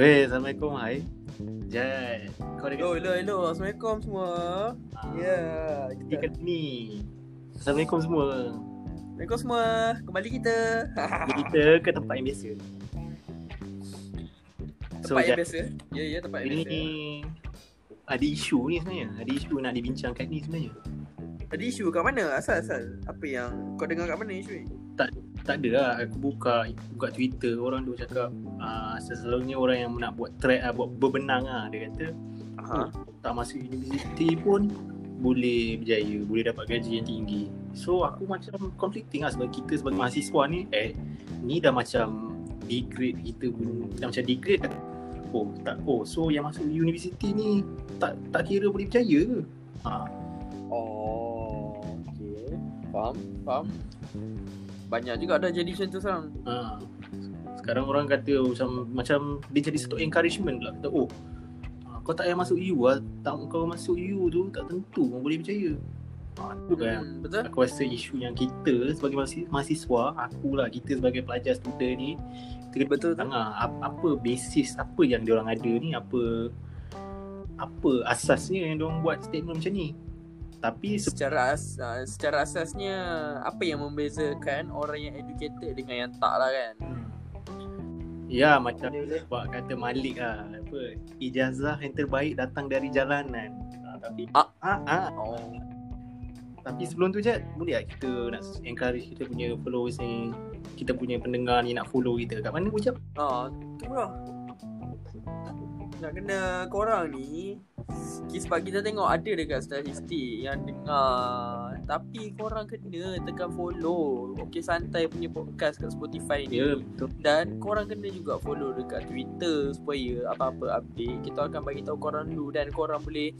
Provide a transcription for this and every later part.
Weh, Assalamualaikum. Hai. Jad. Kau Hello, hello, hello. Assalamualaikum semua. Ah, Ya, Di kita. kat ni. Assalamualaikum semua. Assalamualaikum semua. Kembali kita. Jadi kita ke tempat yang biasa. So, tempat yang Jad, biasa. Ya, ya, tempat yang ini ada isu ni sebenarnya. Ada isu nak dibincangkan ni sebenarnya. Ada isu kat mana? Asal-asal. Apa yang kau dengar kat mana isu ni? Tak ada lah. Aku buka buka Twitter. Orang tu cakap uh, selalunya orang yang nak buat thread lah, buat berbenang lah. Dia kata Ha. tak masuk universiti pun boleh berjaya, boleh dapat gaji yang tinggi. So aku macam conflicting lah sebab kita sebagai mahasiswa ni eh ni dah macam degrade kita pun dah macam degrade dah. Oh tak oh so yang masuk universiti ni tak tak kira boleh berjaya ke? Ha. Oh, okay. Faham, faham. Banyak juga dah jadi macam tu sekarang. ha. Sekarang orang kata macam macam dia jadi satu encouragement pula. Kata oh ah, kau tak payah masuk U lah. Tak kau masuk U tu tak tentu kau boleh berjaya. Ha, tu kan Hmm, betul? aku rasa isu yang kita sebagai mahasiswa, akulah kita sebagai pelajar student ni kita kena Betul tu. tengah apa, basis apa yang diorang ada ni apa apa asasnya yang diorang buat statement macam ni tapi se- Secara as, uh, secara asasnya apa yang membezakan orang yang educated dengan yang tak lah kan? ya macam sebab kata Malik lah apa ijazah yang terbaik datang dari jalanan ha, tapi Ah. ah, ah. Oh. Tapi sebelum tu je boleh tak kita nak encourage kita punya followers ni kita punya pendengar ni nak follow kita kat mana Ujab? Ah, tu lah. Nak kena korang ni Sebab kita tengok ada dekat statistik yang dengar. Tapi korang kena tekan follow. Okay santai punya podcast kat Spotify ni. Ya betul. Dan korang kena juga follow dekat Twitter Supaya apa-apa update. Kita akan bagi tahu korang dulu Dan korang boleh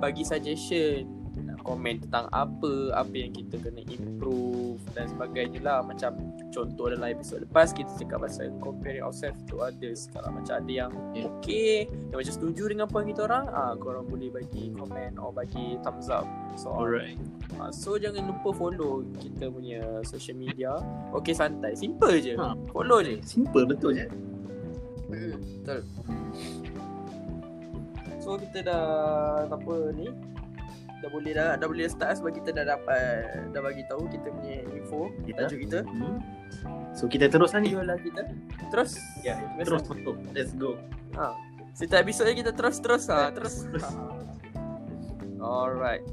bagi suggestion Komen tentang apa Apa yang kita kena improve Dan sebagainya lah. Macam contoh dalam episod lepas Kita cakap pasal comparing ourselves to others. Kalau macam ada yang Yeah. okay Yang macam setuju dengan point kita orang ah, Korang boleh bagi komen Or bagi thumbs up. So Alright. Ah, So jangan lupa follow kita punya social media. Okay santai. Simple je. Ha. Follow je. Simple betul je. hmm, Betul. So kita dah Apa ni Dah boleh dah Dah boleh start Sebab kita dah dapat Dah bagi tahu Kita punya info Kita. Tajuk kita Hmm. So kita terus lah ni. Video lah kita Terus Ya, Biasa. terus masuk. Let's go. ha. Setiap episod kita terus-terus ha. Terus. Terus Alright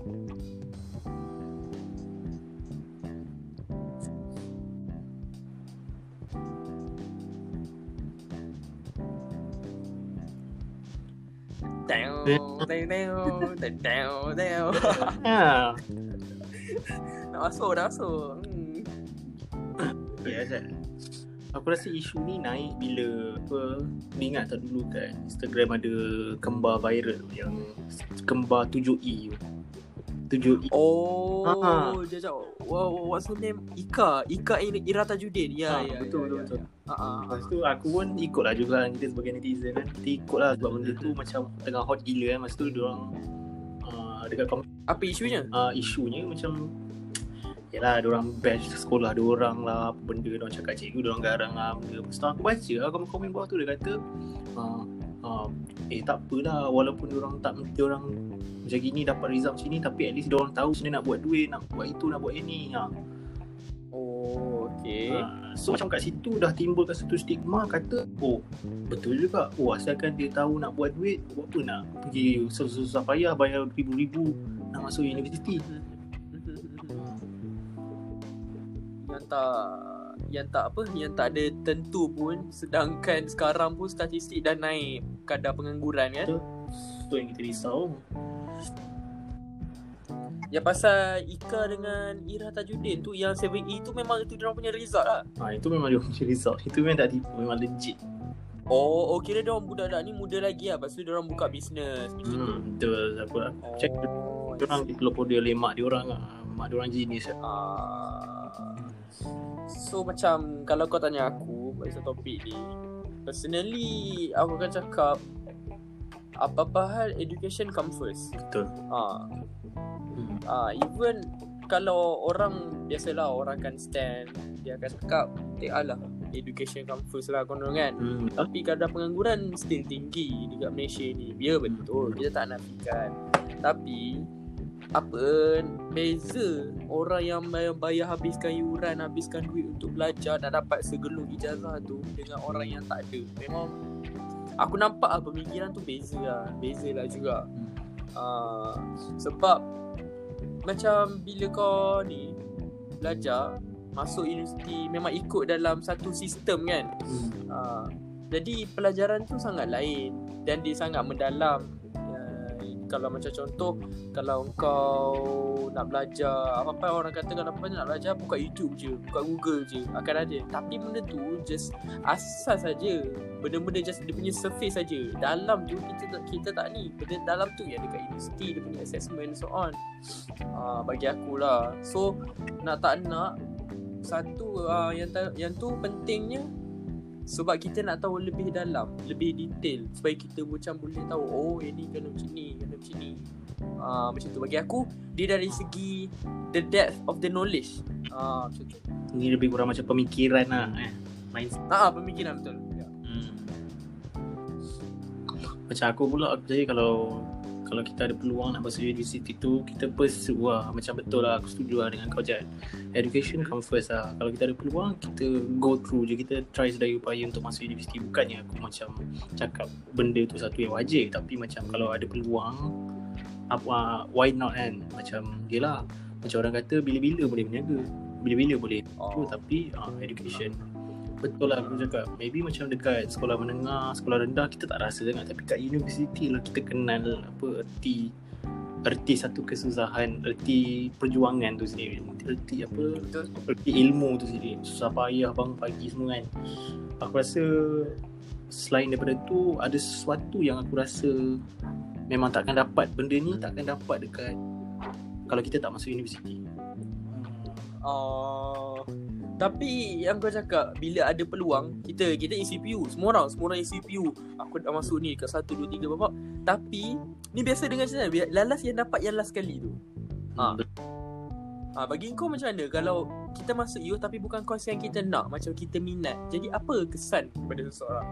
Ha. Nak masuk, dah masuk. Hmm. Ya, Azad. Aku rasa isu ni naik bila apa Ni ingat tak dulu kan Instagram ada kembar viral yang kembar 7E tu 7E Oh, Ha. jajak. Wow, what's her name? Ika, Ika Ira Tajuddin. Ya, Ha, ya. betul, ya, betul, ya, betul. ya. Ha, ha, ha. Lepas tu aku pun ikut lah juga kita sebagai netizen kan Kita ikut lah sebab benda tu macam tengah hot gila kan Masa tu diorang uh, dekat komen Apa isunya? uh, isunya macam Yalah diorang bash sekolah diorang lah Apa benda diorang cakap cikgu diorang garang lah benda Lepas tu aku baca lah komen-komen bawah tu dia kata uh, uh, Eh tak apalah walaupun diorang tak diorang macam gini dapat result macam ni Tapi at least diorang tahu macam mana nak buat duit Nak buat itu nak buat ini. Ha. Oh, okay. Uh, so macam kat situ dah timbulkan satu stigma kata oh betul juga. Oh asalkan dia tahu nak buat duit buat apa nak? Pergi susah-susah payah bayar ribu-ribu nak masuk universiti. Yang tak yang tak apa yang tak ada tentu pun sedangkan sekarang pun statistik dah naik. Kadar pengangguran kan? Tu yang kita risau. Yang pasal Ika dengan Ira Tajuddin tu yang 7E tu memang itu dia punya result lah. Ha, itu memang dia punya result. Itu memang tak tipu memang legit. Oh oh kira dia orang budak-budak ni muda lagi lah. Lepas tu dia orang buka bisnes hmm, betul. Apa check. Oh, dia orang kelompok dia lemak dia orang lah. Mak dia orang jenis lah. Ah. So macam kalau kau tanya aku pasal topik ni Personally aku akan cakap Apa-apa hal education come first? Betul. Ah, hmm. ah Even kalau orang Biasalah orang akan stand Dia akan cakap Eh alah education come first lah konon kan? Hmm. tapi kadar pengangguran still tinggi dekat Malaysia ni. Ya betul. Kita tak nafikan Tapi Apa Beza? Orang yang bayar, habiskan yuran Habiskan duit untuk belajar Nak dapat segelung ijazah tu Dengan orang yang tak ada. Memang Aku nampak lah pemikiran tu beza lah. Beza lah juga. Uh, Sebab Macam bila kau ni Belajar Masuk universiti Memang ikut dalam satu sistem kan? Hmm. Ha, jadi pelajaran tu sangat lain dan dia sangat mendalam. Kalau macam contoh kalau kau nak belajar apa-apa orang kata kalau apa nak belajar buka YouTube je, buka Google je akan ada. Tapi benda tu just asas saja. Benda-benda just dia punya surface saja. Dalam tu kita tak kita tak ni. Benda dalam tu yang dekat universiti dia punya assessment so on. Uh, bagi aku lah. So nak tak nak satu uh, yang ta- yang tu pentingnya sebab kita nak tahu lebih dalam, lebih detail supaya kita macam boleh tahu oh ini kena macam ni, kena macam ni. Ah macam tu bagi aku dia dari segi the depth of the knowledge. Ah macam tu. Ni lebih kurang macam pemikiran lah eh. Mindset. Ah pemikiran betul. Ya. Hmm. Macam aku pula aku percaya kalau kalau kita ada peluang nak masuk universiti tu kita pursue lah macam betul lah aku setuju lah dengan kau Jad. Education come first lah. Kalau kita ada peluang kita go through je. Kita try sedaya upaya untuk masuk universiti. Bukannya aku macam cakap benda tu satu yang wajib. Tapi macam kalau ada peluang apa why not kan? Macam yelah. Macam orang kata bila-bila boleh berniaga. Bila-bila boleh. Oh. tu tapi uh, education betul lah aku cakap. Maybe macam dekat sekolah menengah sekolah rendah kita tak rasa sangat. Tapi kat universiti lah kita kenal apa erti erti satu kesusahan erti perjuangan tu sendiri. Erti apa? Erti ilmu tu sendiri. Susah payah bangun pagi semua kan. Aku rasa selain daripada tu ada sesuatu yang aku rasa memang takkan dapat benda ni takkan dapat dekat kalau kita tak masuk universiti. Uh, tapi yang kau cakap bila ada peluang kita kita isi PU semua orang semua orang isi PU aku dah masuk ni kat 1 2 3 bapak tapi ni biasa dengan macam mana? Lalas yang dapat yang last kali tu. Ah. ha, bagi kau macam mana? Kalau kita masuk U tapi bukan course yang kita nak macam kita minat. Jadi apa kesan kepada seseorang?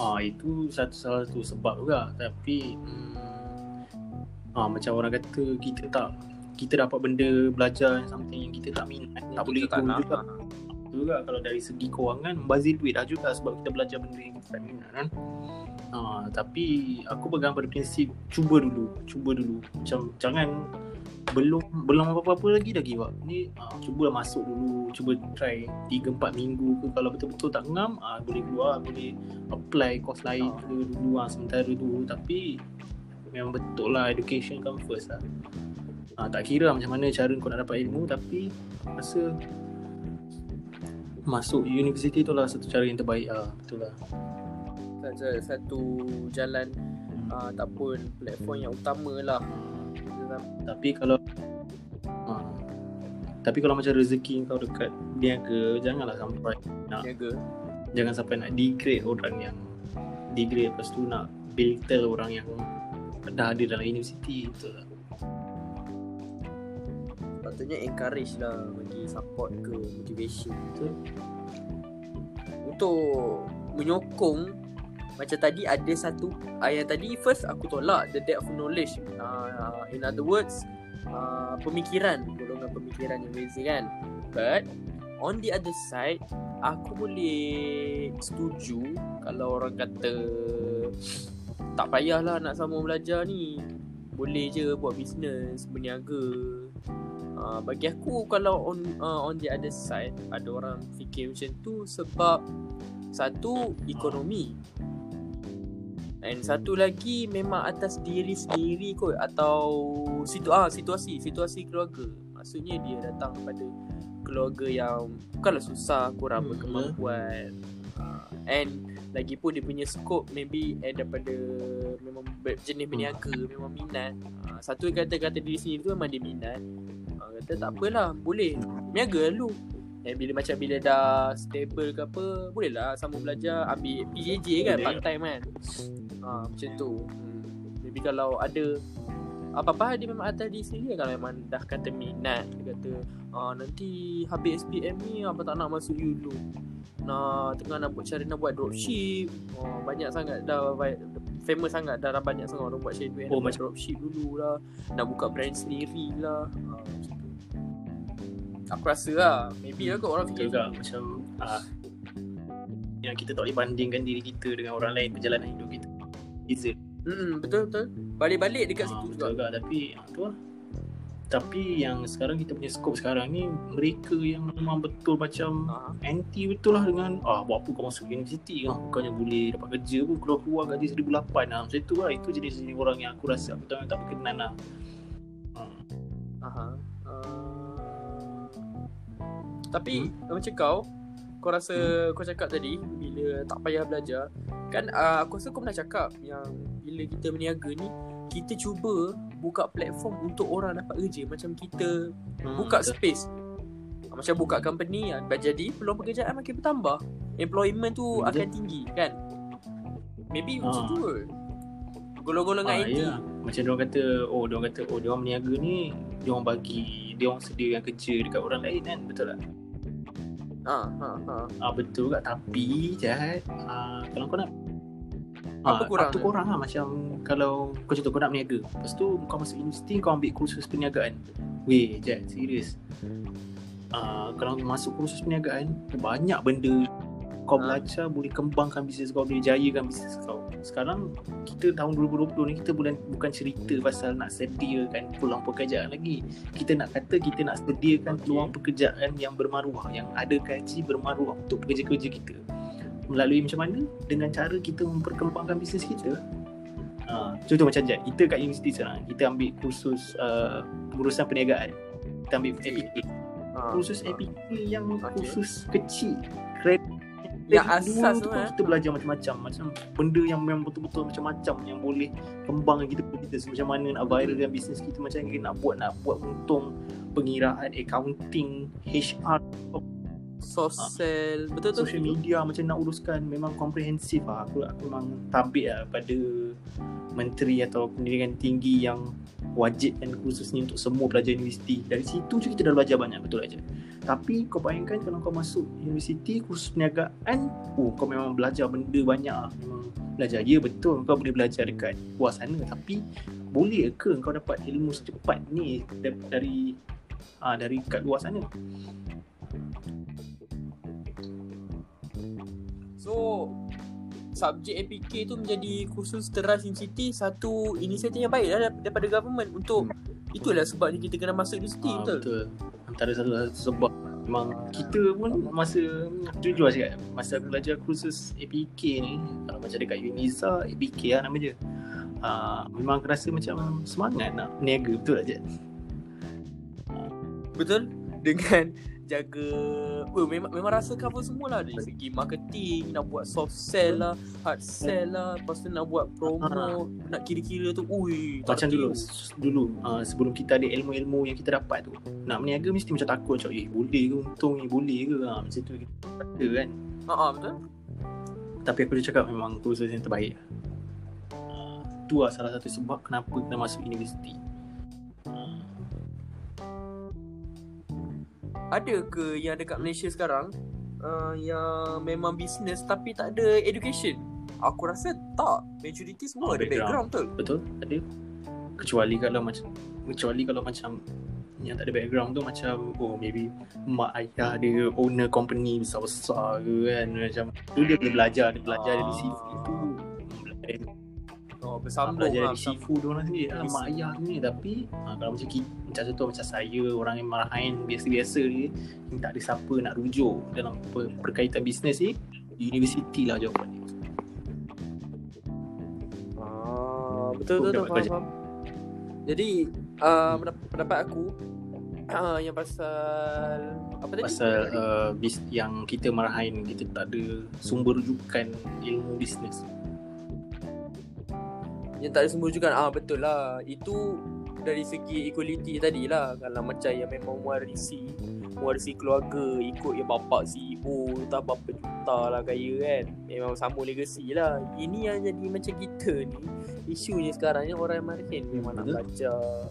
Ah itu satu salah satu sebab juga. Tapi hmm, ah macam orang kata kita tak kita dapat benda belajar something yang kita tak minat tak boleh go nak. juga. juga kalau dari segi kewangan membazir duit dah juga sebab kita belajar benda yang kita tak minat kan? Ah, tapi aku pegang pada prinsip cuba dulu cuba dulu. Macam jangan belum belum apa-apa lagi dah give up. Ni ah, cubalah masuk dulu cuba try 3 4 minggu ke. Kalau betul-betul tak ngam ah, boleh keluar boleh apply course lain Ah. ke dulu ah, sementara dulu. Tapi memang betul lah education come first lah ah, tak kira macam mana cara kau nak dapat ilmu tapi rasa masuk universiti tu lah satu cara yang terbaik lah betul lah. Satu, satu jalan uh, ataupun platform yang utama lah. Tapi kalau ah, tapi kalau macam rezeki kau dekat niaga janganlah sampai nak jaga jangan sampai nak degrade orang yang degrade lepas tu nak belittle orang yang dah ada dalam universiti betul lah Patutnya encourage lah Bagi support ke Motivation betul Untuk Menyokong Macam tadi ada satu Ayat tadi first aku tolak The depth of knowledge. Uh, In other words uh, Pemikiran Golongan pemikiran yang beza kan. But On the other side Aku boleh Setuju Kalau orang kata Tak payahlah nak sambung belajar ni. Boleh je buat bisnes Berniaga Uh, bagi aku kalau on uh, on the other side ada orang fikir macam tu sebab satu ekonomi. And satu lagi memang atas diri sendiri kot atau situ ah situasi situasi keluarga. Maksudnya dia datang pada keluarga yang bukanlah susah kurang Hmm, berkemampuan. Uh, and lagipun dia punya scope maybe eh daripada memang jenis berniaga memang minat. Uh, satu kata-kata diri sendiri tu memang dia minat kata tak apalah boleh. Berniaga dulu dan bila macam bila dah stable ke apa boleh lah sambung belajar ambil PJJ kan part time kan. Ha, macam tu. Hmm. maybe kalau ada apa-apa dia memang atas diri sendiri kalau memang dah kata minat. Dia kata ah, Nanti habis SPM ni Abang tak nak masuk dulu Nak tengah nak buat cari nak buat dropship. Ah, Banyak sangat dah Famous sangat dah, banyak sangat orang buat duit Oh, buat macam- dropship dulu lah. Nak buka brand sendiri lah. Ah, tu. Aku rasa lah Maybe lah kot orang Betul fikir juga macam ah, yang kita tak boleh bandingkan diri kita dengan orang lain perjalanan hidup kita. Beza. Hmm, betul betul. Balik-balik dekat Ah, situ betul juga. juga tapi ah, tu lah. Tapi yang sekarang kita punya skop sekarang ni mereka yang memang betul macam Ah, anti betul lah dengan ah buat apa kau masuk universiti kan bukannya boleh dapat kerja pun keluar keluar gaji 1008 lah macam tu lah itu jenis jenis orang yang aku rasa aku tak tak berkenan lah Hmm. aha. Ah. Tapi macam kau kau rasa kau cakap tadi bila tak payah belajar kan uh, aku rasa kau pernah cakap yang bila kita berniaga ni kita cuba buka platform untuk orang dapat kerja macam kita Hmm, buka space Ah, macam buka company kan jadi peluang pekerjaan makin bertambah employment tu Betul. akan tinggi kan maybe macam Ah. tu kot golongan-golongan Ah, IT ya. Macam dia orang kata, oh dia orang kata, oh dia orang berniaga ni, dia orang bagi, dia orang sediakan kerja dekat orang lain kan, betul tak? Ha, ha, ha. Ah betul juga tapi Jad, ah, kalau kau nak Apa ah, kurang Apa kurang lah macam kalau kau contoh kau nak berniaga. Lepas tu kau masuk universiti kau ambil kursus perniagaan. Weh, Jad, serius. Ah, kalau masuk kursus perniagaan, banyak benda kau Ha? belajar boleh kembangkan bisnes kau, boleh jayakan bisnes kau. Sekarang kita tahun 2020 ni kita bukan bukan cerita pasal nak sediakan peluang pekerjaan lagi. Kita nak kata kita nak sediakan peluang pekerjaan yang bermaruah, yang ada gaji bermaruah untuk pekerja-pekerja kita. Melalui macam mana? Dengan cara kita memperkembangkan bisnes kita. Ha, contoh macam Jad, kita kat universiti sekarang, kita ambil kursus uh, pengurusan perniagaan. Kita ambil APK. Ha, Kursus. APK yang Okey. kursus kecil. Kredit Yang asas tu eh. kita belajar macam-macam. Macam benda yang memang betul-betul macam-macam yang boleh kembangkan kita business macam mana nak viralkan bisnes kita macam mana nak buat nak buat untung pengiraan accounting HR Sosial Betul tu? social media macam nak uruskan memang komprehensif lah. Aku, aku memang tabik lah pada menteri atau pendidikan tinggi yang wajibkan kursus ni untuk semua pelajar universiti. Dari situ je kita dah belajar banyak betul aja tapi kau bayangkan kalau kau masuk universiti kursus perniagaan oh kau memang belajar benda banyak lah. Memang belajar. Ya betul. Kau boleh belajar dekat luar sana. Tapi boleh ke kau dapat ilmu secepat ni dari dari, ah, dari kat luar sana? So Subjek APK tu menjadi kursus teras universiti Satu inisiatif yang baik lah daripada government Untuk Itulah sebabnya kita kena masuk universiti Ah, betul? betul. Antara satu, sebab memang kita pun masa jujur cakap masa aku belajar kursus APK ni kalau macam dekat Uniza APK lah nama dia. Uh, memang aku rasa macam semangat nak berniaga betul tak je? Betul? Dengan jaga oh, memang, memang rasa cover semua lah Dari segi marketing Nak buat soft sell lah Hard sell lah Lepas tu nak buat promo Nak kira-kira tu Ui Macam dulu dulu uh, sebelum kita ada ilmu-ilmu yang kita dapat tu nak berniaga mesti macam takut macam eh boleh ke? Untung ni boleh ke? Ha, macam tu kita kata kan? Ha ah, betul. Tapi aku dah cakap memang kursus yang terbaik. Uh, tu lah salah satu sebab kenapa kita masuk universiti Ada ke yang dekat Malaysia sekarang uh, Yang memang bisnes Tapi tak ada education Aku rasa tak Majority semua Oh, ada background, background. betul Betul, ada. Kecuali kalau macam kecuali kalau macam yang tak ada background tu macam oh maybe mak ayah dia owner company besar-besar ke kan macam tu dia boleh belajar dia belajar Ah. dari sifu tu bersambung belajar lah dari sifu dia orang sendiri. Lah mak ayah tu ni tapi ha, kalau macam kita macam contoh macam saya orang yang marahin biasa-biasa ni yang tak ada siapa nak rujuk dalam per, berkaitan bisnes ni universiti lah jawapan dia. Ah, betul betul, Betul, faham, faham. Jadi uh, pendapat, pendapat aku uh, yang pasal apa tadi? pasal uh, bis, yang kita marahin kita tak ada sumber rujukan ilmu bisnes Yang tak ada sumber juga ah betul lah. Itu dari segi equality tadi lah. Kalau macam yang memang mewarisi Mewarisi keluarga Ikut yang bapak CEO Tak berapa juta lah kaya kan. Memang sama legacy lah. Ini yang jadi macam kita ni Isunya sekarang ni orang yang marahin Memang nak belajar.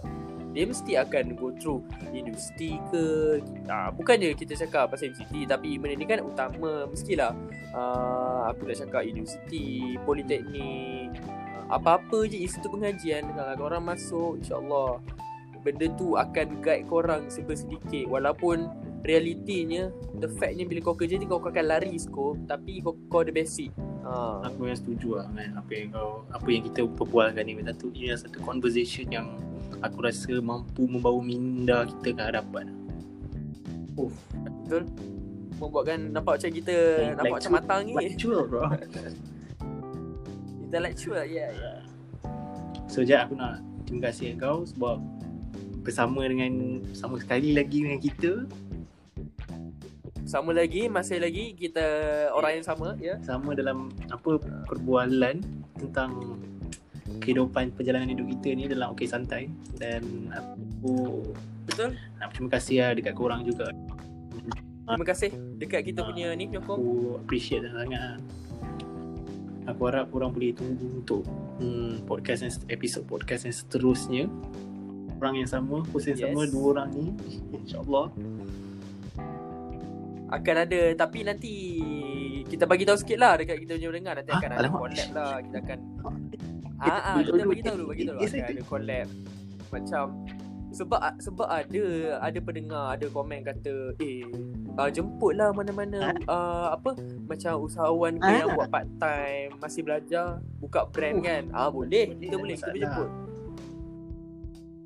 Dia mesti akan go through universiti ke uh, bukannya kita cakap pasal universiti tapi benda ni kan utama. Mestilah uh, aku nak cakap universiti politeknik apa-apa je institut pengajian kalau korang masuk insyaallah benda tu akan guide korang sedikit walaupun realitinya the factnya bila kau kerja ni kau akan lari skop tapi kau, kau ada basic Ha. Aku yang setuju lah kan apa yang kau apa yang kita perbualkan ni satu ini satu conversation yang aku rasa mampu membawa minda kita ke hadapan. Uff, betul. Membuatkan nampak macam kita like, nampak macam matang ni. Lecture bro. ya yeah. Yeah. So Jad aku nak terima kasih kau sebab bersama dengan sama sekali lagi dengan kita. Sama lagi masih lagi kita orang yang sama ya. Sama dalam apa perbualan tentang kehidupan perjalanan hidup kita ni dalam okey santai. Dan aku betul. nak terima kasih lah dekat korang juga. Terima kasih dekat kita punya ni nyokong. Aku appreciate sangat aku harap korang boleh tunggu untuk hmm, podcast yang, episod podcast yang seterusnya orang yang sama host yang yes. sama dua orang ni insyaallah akan ada tapi nanti kita bagi tahu sikit lah dekat kita punya pendengar nanti ha? akan ada Alamak. collab lah kita akan ah ah ha, kita bagi tahu dulu bagi tahu akan ada collab macam sebab sebab ada ada pendengar ada komen kata eh uh, jemputlah mana-mana uh, apa macam usahawan ke yang buat part time masih belajar buka brand uh, kan ah boleh kita boleh kita jemput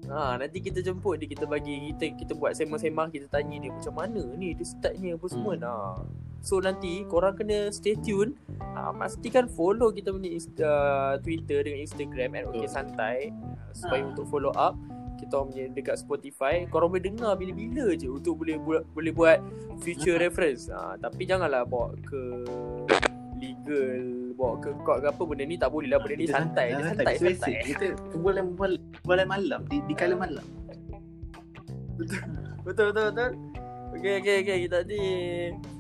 Ha, nanti kita jemput dia kita bagi kita kita buat sembang-sembang kita tanya dia macam mana ni dia startnya apa semua hmm. nah. So nanti korang kena stay tune. Ha, pastikan follow kita punya Insta, Twitter dengan Instagram at okay santai supaya ha. untuk follow up kita punya dekat Spotify korang boleh dengar bila-bila je untuk boleh buat boleh buat future reference. Ha, tapi janganlah bawa ke legal bawa ke court ke apa benda ni tak boleh lah benda ni santai dia santai santai, santai. kita boleh boleh malam di di kala malam betul betul betul betul okey okey okey kita ni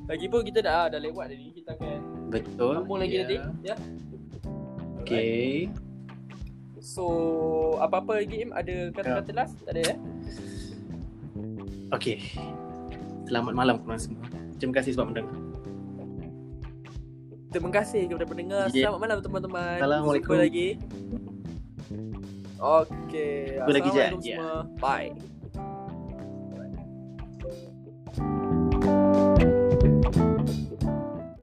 lagi pun kita dah dah lewat tadi kita akan betul sambung lagi yeah. nanti ya okey so apa-apa lagi Im ada kata-kata last tak ada ya okey selamat malam korang semua terima kasih sebab mendengar Terima kasih kepada pendengar. Yeah. Selamat malam teman-teman. Assalamualaikum. Jumpa lagi. Okay. Assalamualaikum semua. Bye.